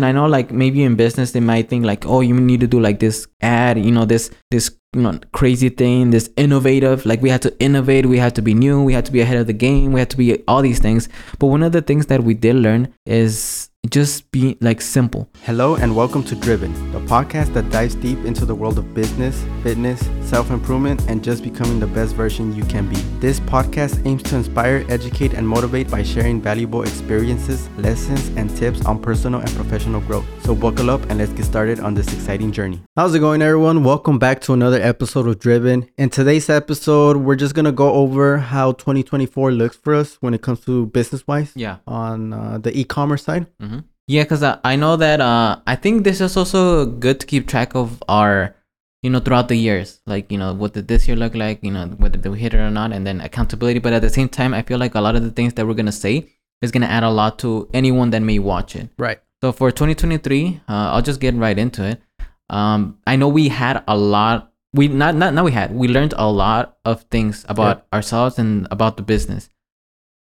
I know like maybe in business they might think like, oh, you need to do like this ad, you know, this this you know crazy thing, this innovative. Like we had to innovate, we had to be new, we had to be ahead of the game, we had to be all these things. But one of the things that we did learn is just be like simple. Hello and welcome to Driven, the podcast that dives deep into the world of business, fitness, self improvement, and just becoming the best version you can be. This podcast aims to inspire, educate, and motivate by sharing valuable experiences, lessons, and tips on personal and professional growth. So, buckle up and let's get started on this exciting journey. How's it going, everyone? Welcome back to another episode of Driven. In today's episode, we're just going to go over how 2024 looks for us when it comes to business wise Yeah. on uh, the e commerce side. Mm-hmm. Yeah, because I, I know that uh, I think this is also good to keep track of our, you know, throughout the years. Like, you know, what did this year look like? You know, whether we hit it or not, and then accountability. But at the same time, I feel like a lot of the things that we're gonna say is gonna add a lot to anyone that may watch it. Right. So for 2023, uh, I'll just get right into it. Um, I know we had a lot. We not not not we had. We learned a lot of things about ourselves and about the business.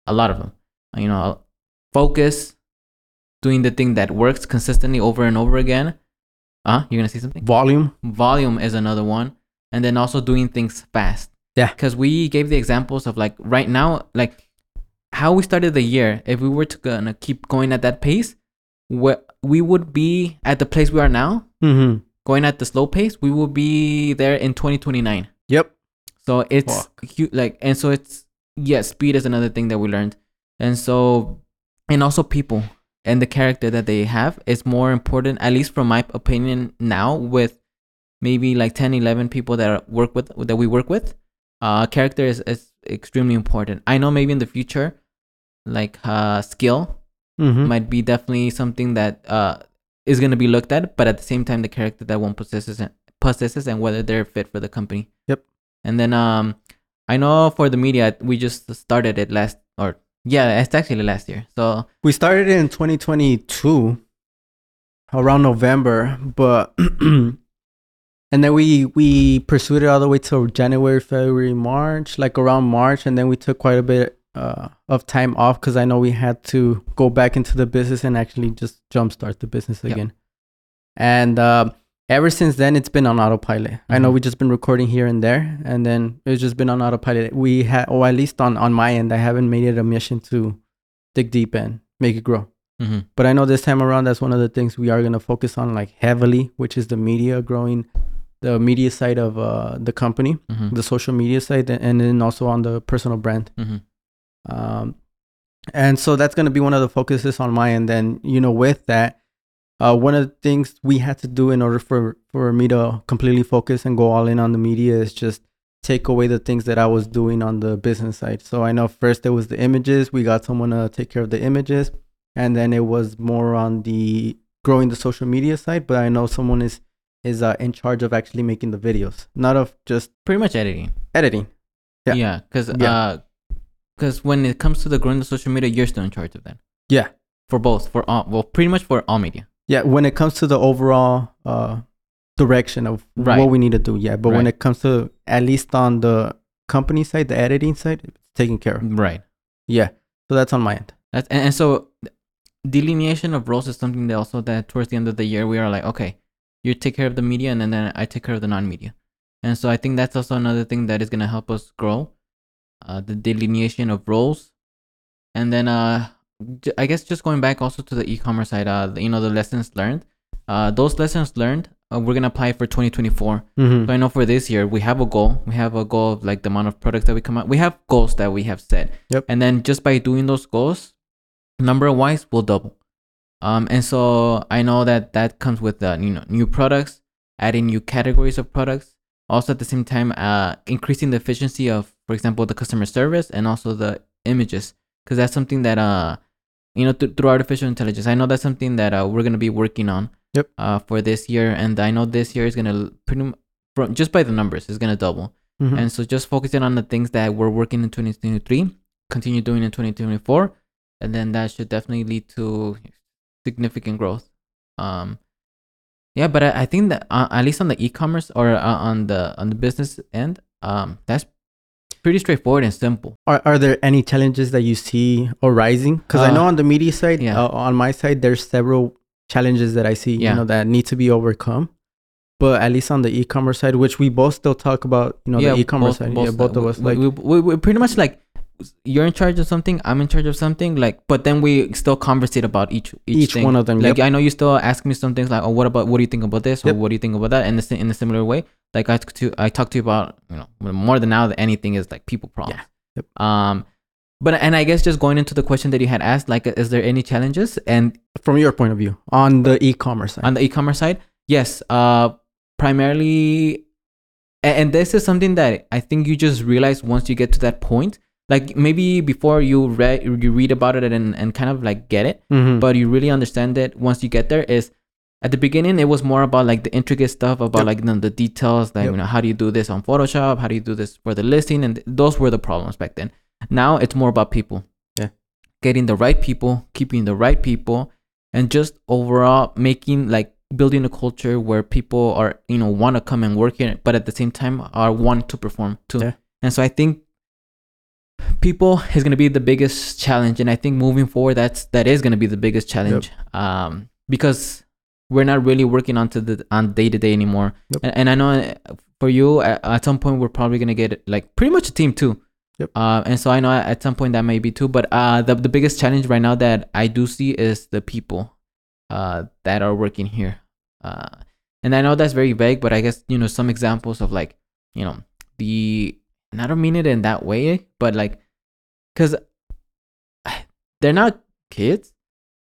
A lot of them. You know, focus, doing the thing that works consistently over and over again. Uh, you're gonna see something. Volume. Volume is another one, and then also doing things fast. Yeah. Because we gave the examples of like right now, like how we started the year. If we were to gonna keep going at that pace, we we would be at the place we are now, Mm-hmm. going at the slow pace. We will be there in 2029. Yep. So it's hu- like, and so it's yeah, speed is another thing that we learned, and so and also people and the character that they have is more important, at least from my opinion now. With maybe like 10, 11 people that are work with that we work with, uh, character is, is extremely important. I know maybe in the future, like uh, skill Mm-hmm. might be definitely something that uh is gonna be looked at, but at the same time, the character that one possesses and possesses and whether they're fit for the company. Yep. And then um, I know for the media we just started it last or yeah, it's actually last year. So We started in 2022, around November, but and then we we pursued it all the way till January, February, March, like around March, and then we took quite a bit uh, of time off because I know we had to go back into the business and actually just jumpstart the business Yep. again. And uh, ever since then, it's been on autopilot. I know Mhm. we just been recording here and there, and then it's just been on autopilot. We had, or at least on on my end, I haven't made it a mission to dig deep and make it grow. mhm. But I know this time around, that's one of the things we are going to focus on like heavily, which is the media growing, the media side of uh, the company, Mhm. the social media side, and then also on the personal brand. Mhm. Um, and so that's going to be one of the focuses on my end. Then, you know, with that, uh, one of the things we had to do in order for, for me to completely focus and go all in on the media is just take away the things that I was doing on the business side. So I know first there was the images. We got someone to take care of the images. And then it was more on the growing the social media side. But I know someone is is uh, in charge of actually making the videos, not of just pretty much editing. editing. Yeah. Yeah, because Yeah. uh, because when it comes to the growing the social media, you're still in charge of that. Yeah. For both, for all, well, pretty much for all media. Yeah, when it comes to the overall uh, direction of Right. what we need to do, yeah. But when it comes to at least on the company side, the editing side, it's taken care of. Right. Yeah, so that's on my end. That's and, and so delineation of roles is something that also that towards the end of the year we are like, okay, you take care of the media and then, then I take care of the non-media. And so I think that's also another thing that is gonna help us grow, uh, the delineation of roles, and then uh, I guess just going back also to the e-commerce side, uh, you know, the lessons learned, uh, those lessons learned, uh, we're gonna apply for 2024. Mm-hmm. So I know for this year we have a goal. We have a goal of like the amount of products that we come out. We have goals that we have set. Yep. And then just by doing those goals, number wise we'll double. Um, and so I know that that comes with uh, you know new products, adding new categories of products. Also at the same time, uh, increasing the efficiency of, for example, the customer service and also the images, because that's something that uh, you know, th- through artificial intelligence, I know that's something that uh, we're gonna be working on. Yep. Uh, for this year, and I know this year is gonna pretty m- from just by the numbers is gonna double. Mhm. And so just focusing on the things that we're working in 2023, continue doing in 2024, and then that should definitely lead to significant growth. Um, yeah, but I, I think that uh, at least on the e-commerce or uh, on the on the business end, um, that's pretty straightforward and simple. Are, are there any challenges that you see arising? Because I Uh, know on the media side, yeah. uh, on my side, there's several challenges that I see, Yeah. you know, that need to be overcome. But at least on the e-commerce side, which we both still talk about, you know, the e-commerce side. yeah, both of us. we, Like, we, we, we pretty much like you're in charge of something, I'm in charge of something, like but then we still conversate about each each, each thing. one of them. Like yep. I know you still ask me some things like, oh, what about what do you think about this, or Yep. what do you think about that, and in a similar way. Like I talk to I talk to you about you know more than now than anything is like people problems. Yep. Um, but and I guess just going into the question that you had asked, like, is there any challenges? And From your point of view, on the e-commerce side. on the e-commerce side, yes, uh, primarily, a- and this is something that I think you just realize once you get to that point. Like maybe before you read you read about it and and kind of like get it, Mhm. but you really understand it once you get there is at the beginning it was more about like the intricate stuff about Yep. like the, the details like Yep. you know how do you do this on photoshop how do you do this for the listing and those were the problems back then now it's more about people Yeah. getting the right people keeping the right people and just overall making like building a culture where people are you know want to come and work here but at the same time are want to perform too Yeah. and so i think people is going to be the biggest challenge and i think moving forward that's that is going to be the biggest challenge um because we're not really working on to the on day to day anymore. Yep. and, and i know uh, for you at, at some point we're probably going to get like pretty much a team too. Yep. uh, and so i know at some point that may be too. But uh the, the biggest challenge right now that i do see is the people uh that are working here. Uh and i know that's very vague but i guess you know some examples of like you know the and I don't mean it in that way, but like, cause they're not kids,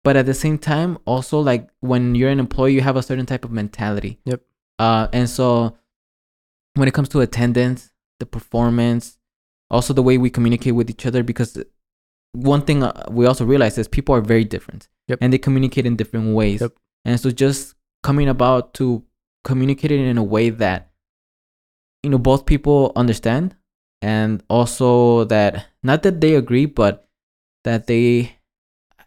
but at the same time, also like when you're an employee, you have a certain type of mentality. Yep. Uh, and so when it comes to attendance, the performance, also the way we communicate with each other, because one thing uh, we also realize is people are very different, Yep. and they communicate in different ways. Yep. And so just coming about to communicate it in a way that you know both people understand and also that not that they agree but that they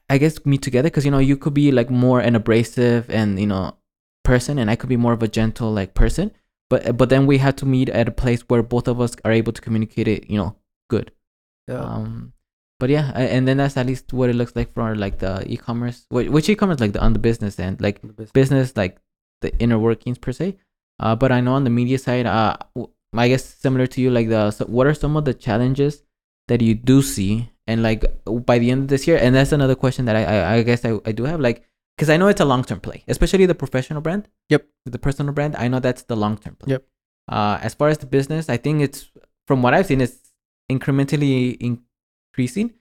i guess meet together because you know you could be like more an abrasive and you know person and i could be more of a gentle like person but but then we had to meet at a place where both of us are able to communicate it you know good Yeah. um but yeah and then that's at least what it looks like for like the e-commerce wh- which e-commerce like the on the business end like business. business like the inner workings per se uh but i know on the media side uh i guess similar to you like the so what are some of the challenges that you do see and like by the end of this year and that's another question that i i, I guess I, I do have like because i know it's a long-term play especially the professional brand Yep. the personal brand i know that's the long-term play Yep. uh as far as the business i think it's from what i've seen it's incrementally increasing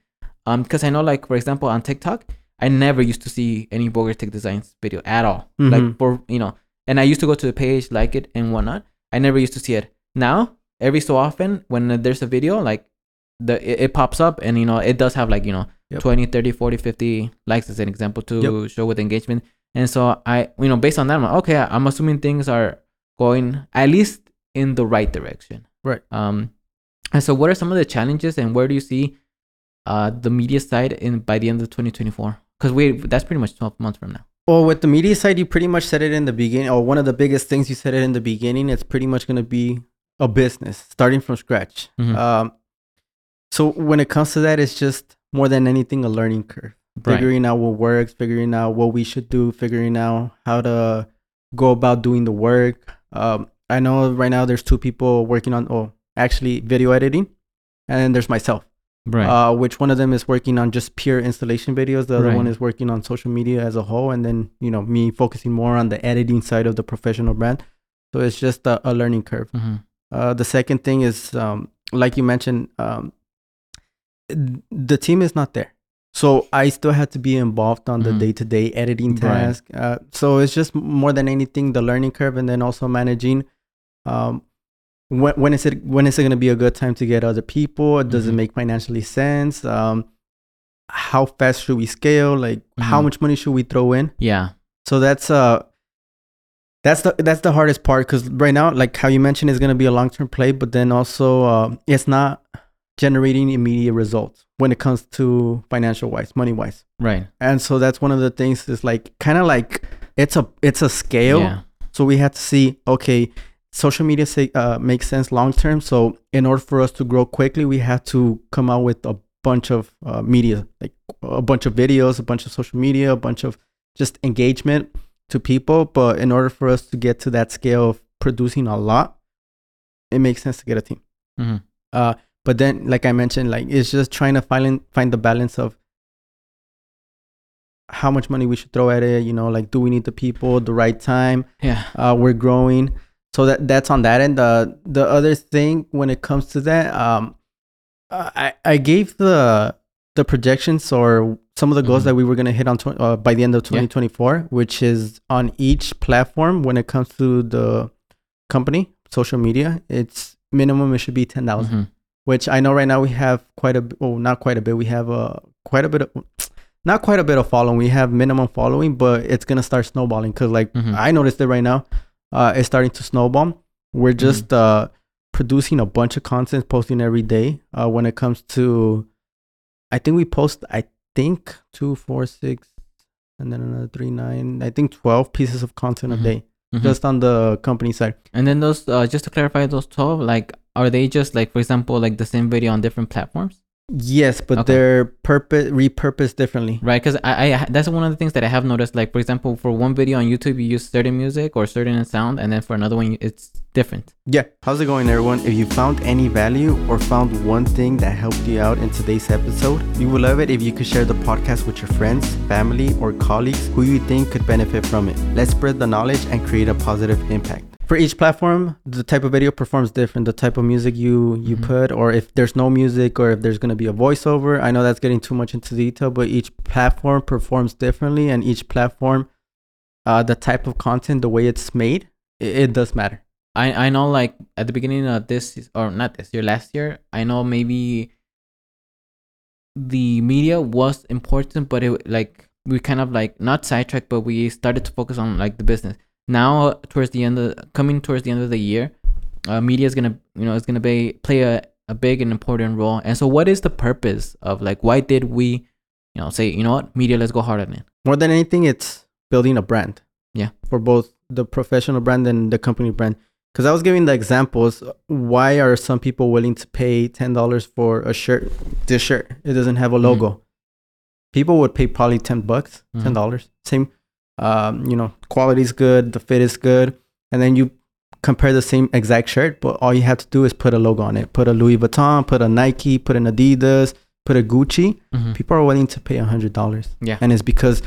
um because i know like for example on tiktok I never used to see any Bogar Tech Designs video at all. Like Mhm. for you know, and I used to go to the page, like it and whatnot. I never used to see it. Now, every so often, when there's a video, like the it, it pops up and you know it does have like you know Yep. 20, 30, 40, 50 likes as an example to show with engagement. And so I you know based on that, I'm like, okay, I'm assuming things are going at least in the right direction. Right. Um, and so what are some of the challenges and where do you see uh the media side in by the end of 2024? Because we that's pretty much 12 months from now. Well, with the media side, you pretty much said it in the beginning, or one of the biggest things you said it in the beginning. It's pretty much going to be a business starting from scratch. Mhm. Um, so when it comes to that, it's just more than anything a learning curve. Figuring out what works, figuring out what we should do, figuring out how to go about doing the work. Um, I know right now there's two people working on, oh, actually video editing, and then there's myself Right. uh, which one of them is working on just pure installation videos. The other one is working on social media as a whole, and then you know me focusing more on the editing side of the professional brand. So it's just a, a learning curve. hmm Uh, the second thing is, um, like you mentioned, um, the team is not there. So I still had to be involved on the Mhm. day-to-day editing Right. task. Uh, so it's just more than anything the learning curve, and then also managing. Um, when, when is it when is it going to be a good time to get other people? Does it Mhm. make financially sense? Um, how fast should we scale? Like how Mhm. much money should we throw in? Yeah. So that's uh that's the that's the hardest part because right now, like how you mentioned, it's gonna be a long term play, but then also uh, it's not generating immediate results when it comes to financial wise, money wise. Right. And so that's one of the things is like kind of like it's a it's a scale. Yeah. So we have to see okay, social media say, uh, makes sense long term. So in order for us to grow quickly, we have to come out with a bunch of uh, media, like a bunch of videos, a bunch of social media, a bunch of just engagement to people. But in order for us to get to that scale of producing a lot, it makes sense to get a team. Mhm. Uh, but then, like I mentioned, like it's just trying to find find the balance of how much money we should throw at it. You know, like do we need the people, the right time? Yeah. uh, we're growing so that that's on that end uh, the other thing when it comes to that um, I, I gave the the projections or some of the goals Mhm. that we were going to hit on tw- uh, by the end of Yeah. 2024 which is on each platform when it comes to the company social media it's minimum it should be 10000 Mhm. Which I know right now we have quite a bit, well, not quite a bit. We have uh, quite a bit of, not quite a bit of following. We have minimum following, but it's gonna start snowballing because like Mhm. I noticed it right now. Uh, it's starting to snowball. We're Mm-hmm. just uh producing a bunch of content, posting every day. Uh, when it comes to, I think we post. I think two, four, six, and then another three, nine. I think twelve pieces of content Mhm. a day, Mhm. just on the company side. And then those, uh, just to clarify, those twelve, like, are they just like, for example, like the same video on different platforms, Yes, but Okay. they're purpose repurposed differently. right? Because I, I, that's one of the things that I have noticed. Like, for example, for one video on YouTube, you use certain music or certain sound, and then for another one, it's different. Yeah. How's it going, everyone? If you found any value or found one thing that helped you out in today's episode, we would love it if you could share the podcast with your friends, family, or colleagues who you think could benefit from it. Let's spread the knowledge and create a positive impact. For each platform, the type of video performs different. The type of music you you Mhm. put, or if there's no music, or if there's gonna be a voiceover. I know that's getting too much into detail, but each platform performs differently, and each platform, uh, the type of content, the way it's made, it, it does matter. I, I know, like at the beginning of this, or not this year, last year, I know maybe the media was important, but it like we kind of like not sidetracked, but we started to focus on like the business. Now, towards the end of coming towards the end of the year, uh, media is gonna you know is gonna be play a, a big and important role. And so, what is the purpose of like why did we, you know, say you know what media? Let's go hard on it. more than anything it's building a brand Yeah. for both the professional brand and the company brand because i was giving the examples why are some people willing to pay $10 for a shirt this shirt it doesn't have a logo people would pay probably 10 bucks Mhm. $10 same um, you know quality is good the fit is good and then you compare the same exact shirt but all you have to do is put a logo on it put a louis vuitton put a nike put an adidas put a gucci Mhm. people are willing to pay a hundred dollars. Yeah. and it's because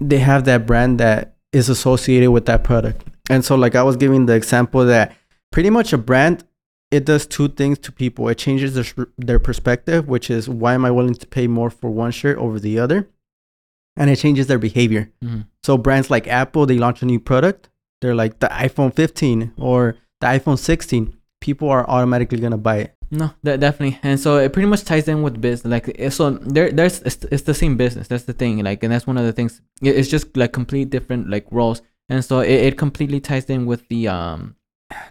they have that brand that is associated with that product. And so, like I was giving the example that pretty much a brand it does two things to people. It changes their sh- their perspective, which is why am I willing to pay more for one shirt over the other, and it changes their behavior. Mhm. So brands like Apple, they launch a new product. They're like the iPhone 15 or the iPhone 16. People are automatically gonna buy it. No, de- definitely, and so it pretty much ties in with business. Like, eh, so there, there's it's, it's the same business. That's the thing. Like, and that's one of the things. It's just like complete different like roles, and so it, it completely ties in with the um.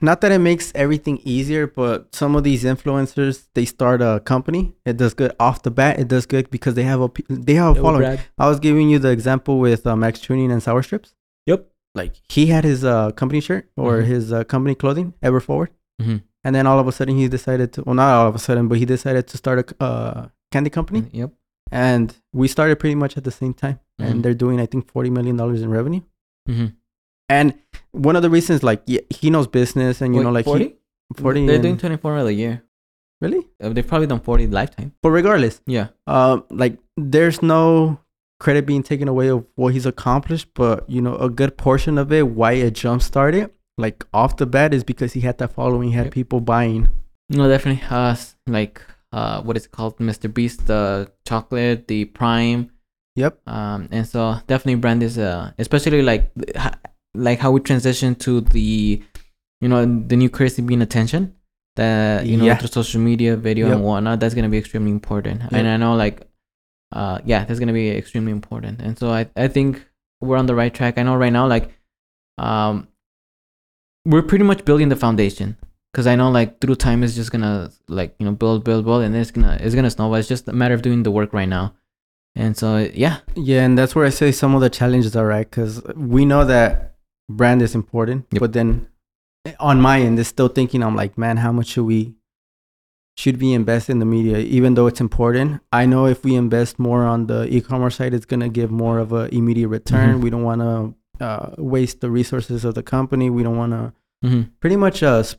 Not that it makes everything easier, but some of these influencers they start a company. It does good off the bat. It does good because they have a they have a following. I was giving you the example with uh, Max Tuning and Sour Strips. Yep. Like he had his uh, company shirt or Mhm. his uh, company clothing, Ever Forward, Mhm. and then all of a sudden he decided to. Well, not all of a sudden, but he decided to start a uh, candy company, Yep. and we started pretty much at the same time. Mhm. And they're doing, I think, forty million dollars in revenue. And one of the reasons, like, yeah, he knows business, and you know, like, forty. he, forty. They're and- doing twenty four mil a year. really, Uh, They've probably done forty lifetime. but regardless, Yeah. um like there's no credit being taken away of what he's accomplished but you know a good portion of it why it jump started like off the bat is because he had that following he had Yep. people buying No, definitely. Uh, like uh, what is it called? Mr. Beast, the chocolate, the Prime. yep um and so definitely brand is uh especially like like how we transition to the you know the new currency being attention that you know Yeah. through social media video Yep. and whatnot that's gonna be extremely important. And i know like uh yeah that's gonna be extremely important. And so i i think we're on the right track. I know right now like um we're pretty much building the foundation. Because i know like through time it's just gonna like you know build build build and it's gonna it's gonna snowball. It's just a matter of doing the work right now. And so yeah. Yeah and that's where i say some of the challenges are right? Because we know that brand is important Yep. but then on my end it's still thinking i'm like man how much should we should we invest in the media, even though it's important. I know if we invest more on the e-commerce side, it's gonna give more of a immediate return. Mhm. We don't want to uh, waste the resources of the company. We don't want to hmm pretty much uh, s-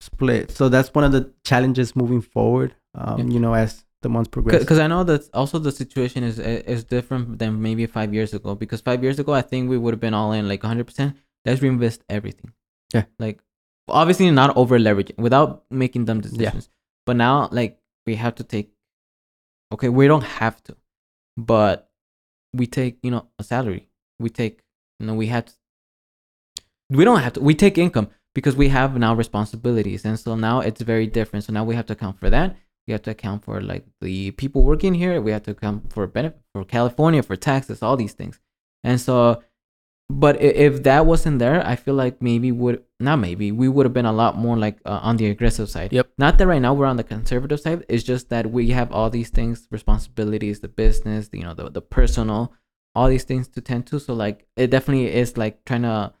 split. So that's one of the challenges moving forward. Um, Yeah. You know, as the months progress. Because I know that also the situation is is different than maybe five years ago. Because five years ago, I think we would have been all in like 100. percent Let's reinvest everything. Yeah. Like, obviously not over leveraging without making dumb decisions. Yeah. But now, like, we have to take. Okay, we don't have to, but we take you know a salary. We take you know we have. To, we don't have to. We take income because we have now responsibilities, and so now it's very different. So now we have to account for that we have to account for like the people working here we have to account for benefit for california for taxes all these things and so but if that wasn't there i feel like maybe would not maybe we would have been a lot more like uh, on the aggressive side. Yep. not that right now we're on the conservative side it's just that we have all these things responsibilities the business you know the, the personal all these things to tend to. So like it definitely is like trying to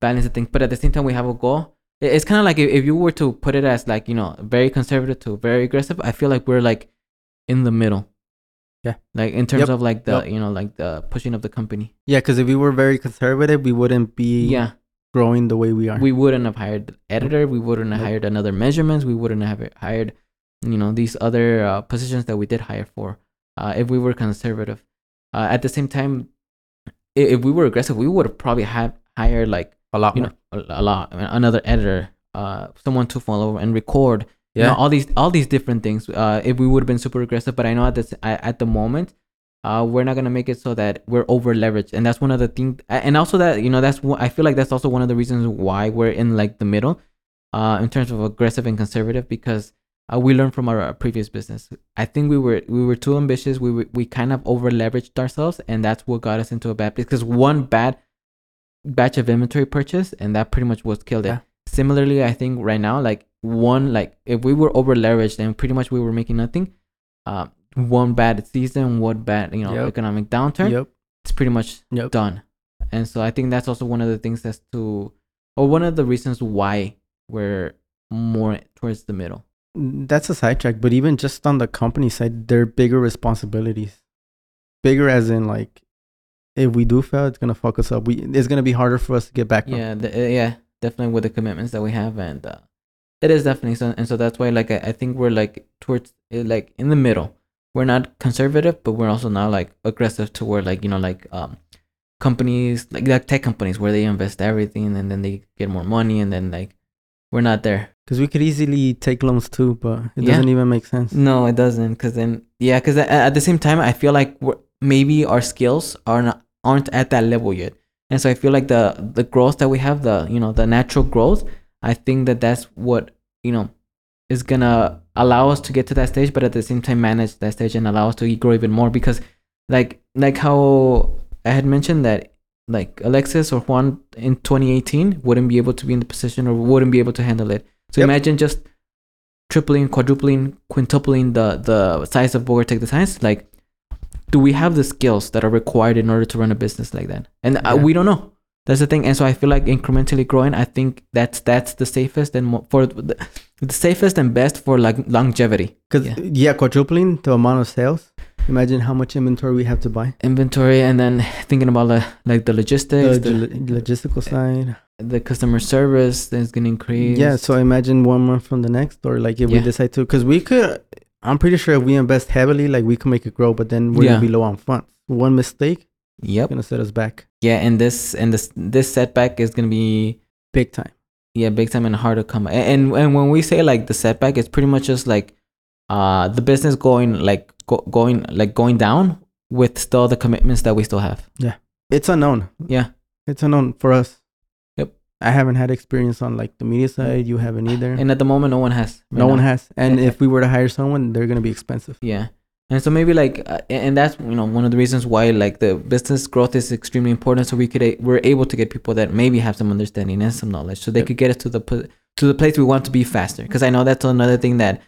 balance the thing. But at the same time we have a goal. It's kind of like if, if you were to put it as like you know very conservative to very aggressive i feel like we're like in the middle Yeah. like in terms Yep. of like the Yep. you know like the pushing of the company yeah, because if we were very conservative, we wouldn't be yeah growing the way we are. we wouldn't have hired the editor we wouldn't have hired another measurements we wouldn't have hired you know these other uh, positions that we did hire for uh, if we were conservative uh, at the same time if we were aggressive we would have probably have hired like a lot you more. know a, a lot I mean, another editor uh someone to follow and record you know, yeah. all these all these different things uh if we would have been super aggressive but i know at this at the moment uh we're not gonna make it so that we're over leveraged and that's one of the things and also that you know that's one i feel like that's also one of the reasons why we're in like the middle uh in terms of aggressive and conservative because uh, we learned from our, uh, previous business. I think we were we were too ambitious we were, we kind of over leveraged ourselves and that's what got us into a bad place because one bad batch of inventory purchase and that pretty much was killed it. Similarly i think right now like one like if we were over leveraged and pretty much we were making nothing uh, one bad season one bad you know Yep. economic downturn Yep. it's pretty much Yep. done and so i think that's also one of the things that's to or one of the reasons why we're more towards the middle That's a sidetrack, but even just on the company side, there are bigger responsibilities. Bigger as in like, if we do fail, it's gonna fuck us up. We it's gonna be harder for us to get back. yeah the, yeah definitely with the commitments that we have and uh, it is definitely so and so that's why like I, I think we're like towards uh, like in the middle we're not conservative but we're also not like aggressive to where like you know like um companies like like tech companies where they invest everything and then they get more money and then like we're not there Because we could easily take loans too, but it Yeah. doesn't even make sense. no it doesn't because then yeah because at, at the same time i feel like we're, maybe our skills are not aren't at that level yet and so i feel like the the growth that we have the you know the natural growth i think that that's what you know is gonna allow us to get to that stage but at the same time manage that stage and allow us to grow even more because like like how i had mentioned that like alexis or juan in 2018 wouldn't be able to be in the position or wouldn't be able to handle it so Yep. imagine just tripling quadrupling quintupling the the size of Bogar Tech Designs like do we have the skills that are required in order to run a business like that and uh, Yeah. we don't know that's the thing and so i feel like incrementally growing i think that's that's the safest and mo- for the, the safest and best for like longevity Because Yeah. yeah. quadrupling the amount of sales. Imagine how much inventory we have to buy. inventory and then thinking about the, like the The, logistics the, lo- logistical side. the customer service is gonna increase Yeah. So imagine one month from the next, or like if we decide to, because we could. I'm pretty sure if we invest heavily, like we can make it grow, but then we're Yeah. gonna be low on funds. One mistake yep gonna set us back yeah and this and this this setback is gonna be big time. yeah big time and hard to come and and, and when we say like the setback it's pretty much just like uh the business going like go, going like going down with still the commitments that we still have Yeah. It's unknown. yeah It's unknown for us. Yep. I haven't had experience on like the media side. You haven't either. and at the moment no one has right no one has. And Yeah. if we were to hire someone, they're gonna be expensive. yeah and so maybe like uh, and that's you know one of the reasons why like the business growth is extremely important so we could a- we're able to get people that maybe have some understanding and some knowledge so they Yep. could get us to the to the place we want to be faster because i know that's another thing that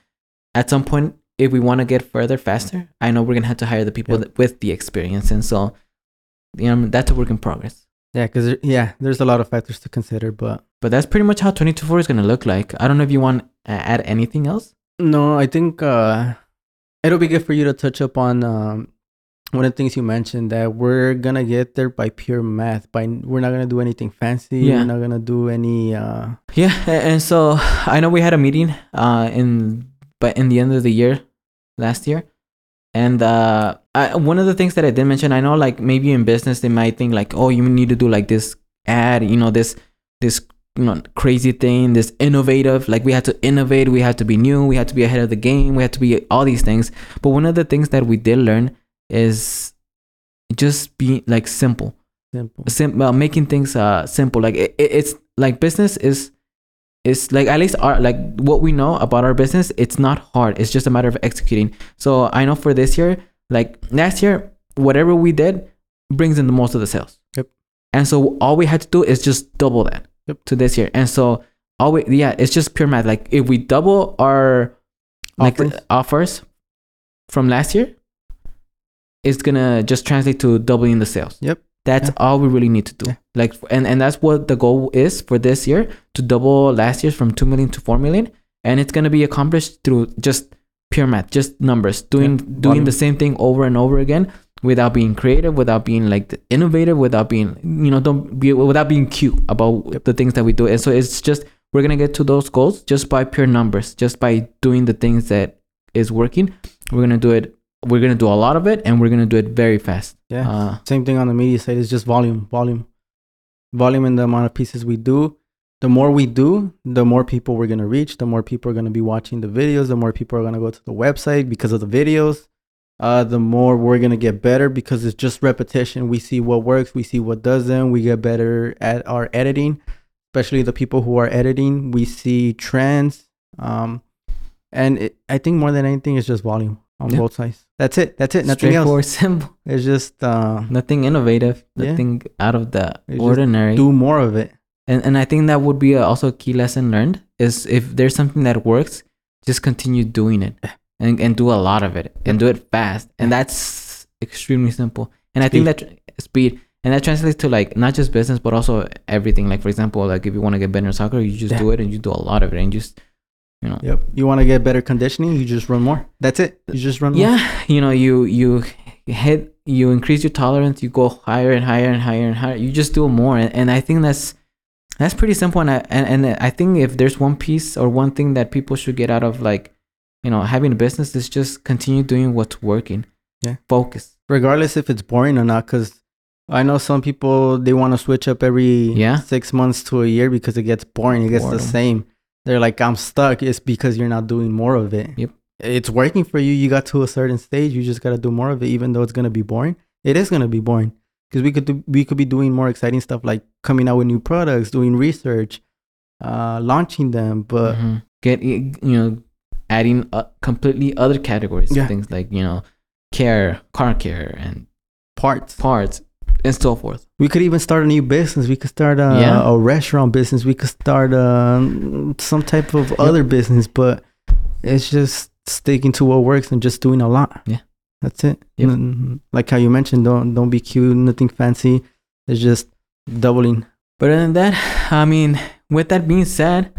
at some point if we want to get further faster i know we're gonna have to hire the people Yep. that, with the experience and so you know that's a work in progress Yeah, because yeah, there's a lot of factors to consider, but but that's pretty much how 224 is gonna look like i don't know if you want to add anything else No, I think uh, it'll be good for you to touch up on um, one of the things you mentioned that we're gonna get there by pure math. By we're not gonna do anything fancy. Yeah. We're not gonna do any. Uh, Yeah, and so I know we had a meeting uh in but in the end of the year last year. And uh I, one of the things that I did mention, I know like maybe in business they might think like, oh, you need to do like this ad, you know, this this crazy thing, this innovative, like we had to innovate, we had to be new, we had to be ahead of the game, we had to be all these things. But one of the things that we did learn is just be like simple simple. sim- uh, making things uh simple like it, it- it's like business is is like at least our like what we know about our business it's not hard it's just a matter of executing so i know for this year like last year whatever we did brings in the most of the sales Yep. and so all we had to do is just double that Yep. to this year and so all we yeah it's just pure math like if we double our like Offers? offers from last year it's gonna just translate to doubling the sales Yep. that's Yeah. all we really need to do Yeah. like and and that's what the goal is for this year to double last year's from 2 million to 4 million and it's going to be accomplished through just pure math just numbers doing Yeah. doing the same thing over and over again without being creative without being like innovative without being you know don't be without being cute about the things that we do and so it's just we're going to get to those goals just by pure numbers just by doing the things that is working we're going to do it we're going to do a lot of it and we're going to do it very fast Yeah. uh, Same thing on the media side. It's just volume, volume, volume, and the amount of pieces we do. The more we do, the more people we're gonna reach. The more people are gonna be watching the videos. The more people are gonna go to the website because of the videos. Uh, the more we're gonna get better because it's just repetition. We see what works. We see what doesn't. We get better at our editing, especially the people who are editing. We see trends. Um, and it, I think more than anything, it's just volume on Yeah. both sides. That's it. That's it. Nothing else. straightforward simple It's just uh, nothing innovative, Yeah. nothing out of the It's ordinary. do more of it. And and I think that would be also a key lesson learned is if there's something that works, just continue doing it and, and do a lot of it and do it fast. And that's extremely simple. And I think that tr- speed and that translates to like not just business but also everything. Like for example, like if you want to get better in soccer, you just Yeah. do it and you do a lot of it and just you know Yep. You want to get better conditioning, you just run more. That's it. You just run more. yeah you know you you hit you increase your tolerance you go higher and higher and higher and higher you just do more and, and i think that's that's pretty simple and I, and, and i think if there's one piece or one thing that people should get out of like you know having a business is just continue doing what's working Yeah. focus Regardless if it's boring or not, because I know some people they want to switch up every Yeah. six months to a year because it gets boring. It gets the same. They're like, I'm stuck. It's because you're not doing more of it. Yep. It's working for you. You got to a certain stage. You just got to do more of it, even though it's gonna be boring. It is gonna be boring because we could do, we could be doing more exciting stuff like coming out with new products, doing research, uh, launching them. But Mhm. get you know adding uh, completely other categories Yeah. things like you know care car care and parts. parts and so forth We could even start a new business. We could start a, Yeah. a restaurant business. We could start um, some type of other business, but it's just sticking to what works and just doing a lot. Yeah. that's it. Yep. N- Like how you mentioned, don't don't be cute, nothing fancy. It's just doubling. But other than that, I mean, with that being said,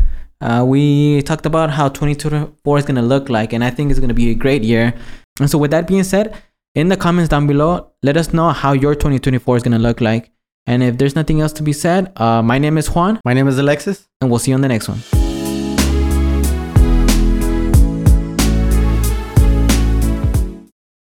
uh, we talked about how 2024 is going to look like, and I think it's going to be a great year. And so, with that being said, in the comments down below, let us know how your 2024 is going to look like. And if there's nothing else to be said, uh, my name is Juan, My name is Alexis. and we'll see you on the next one.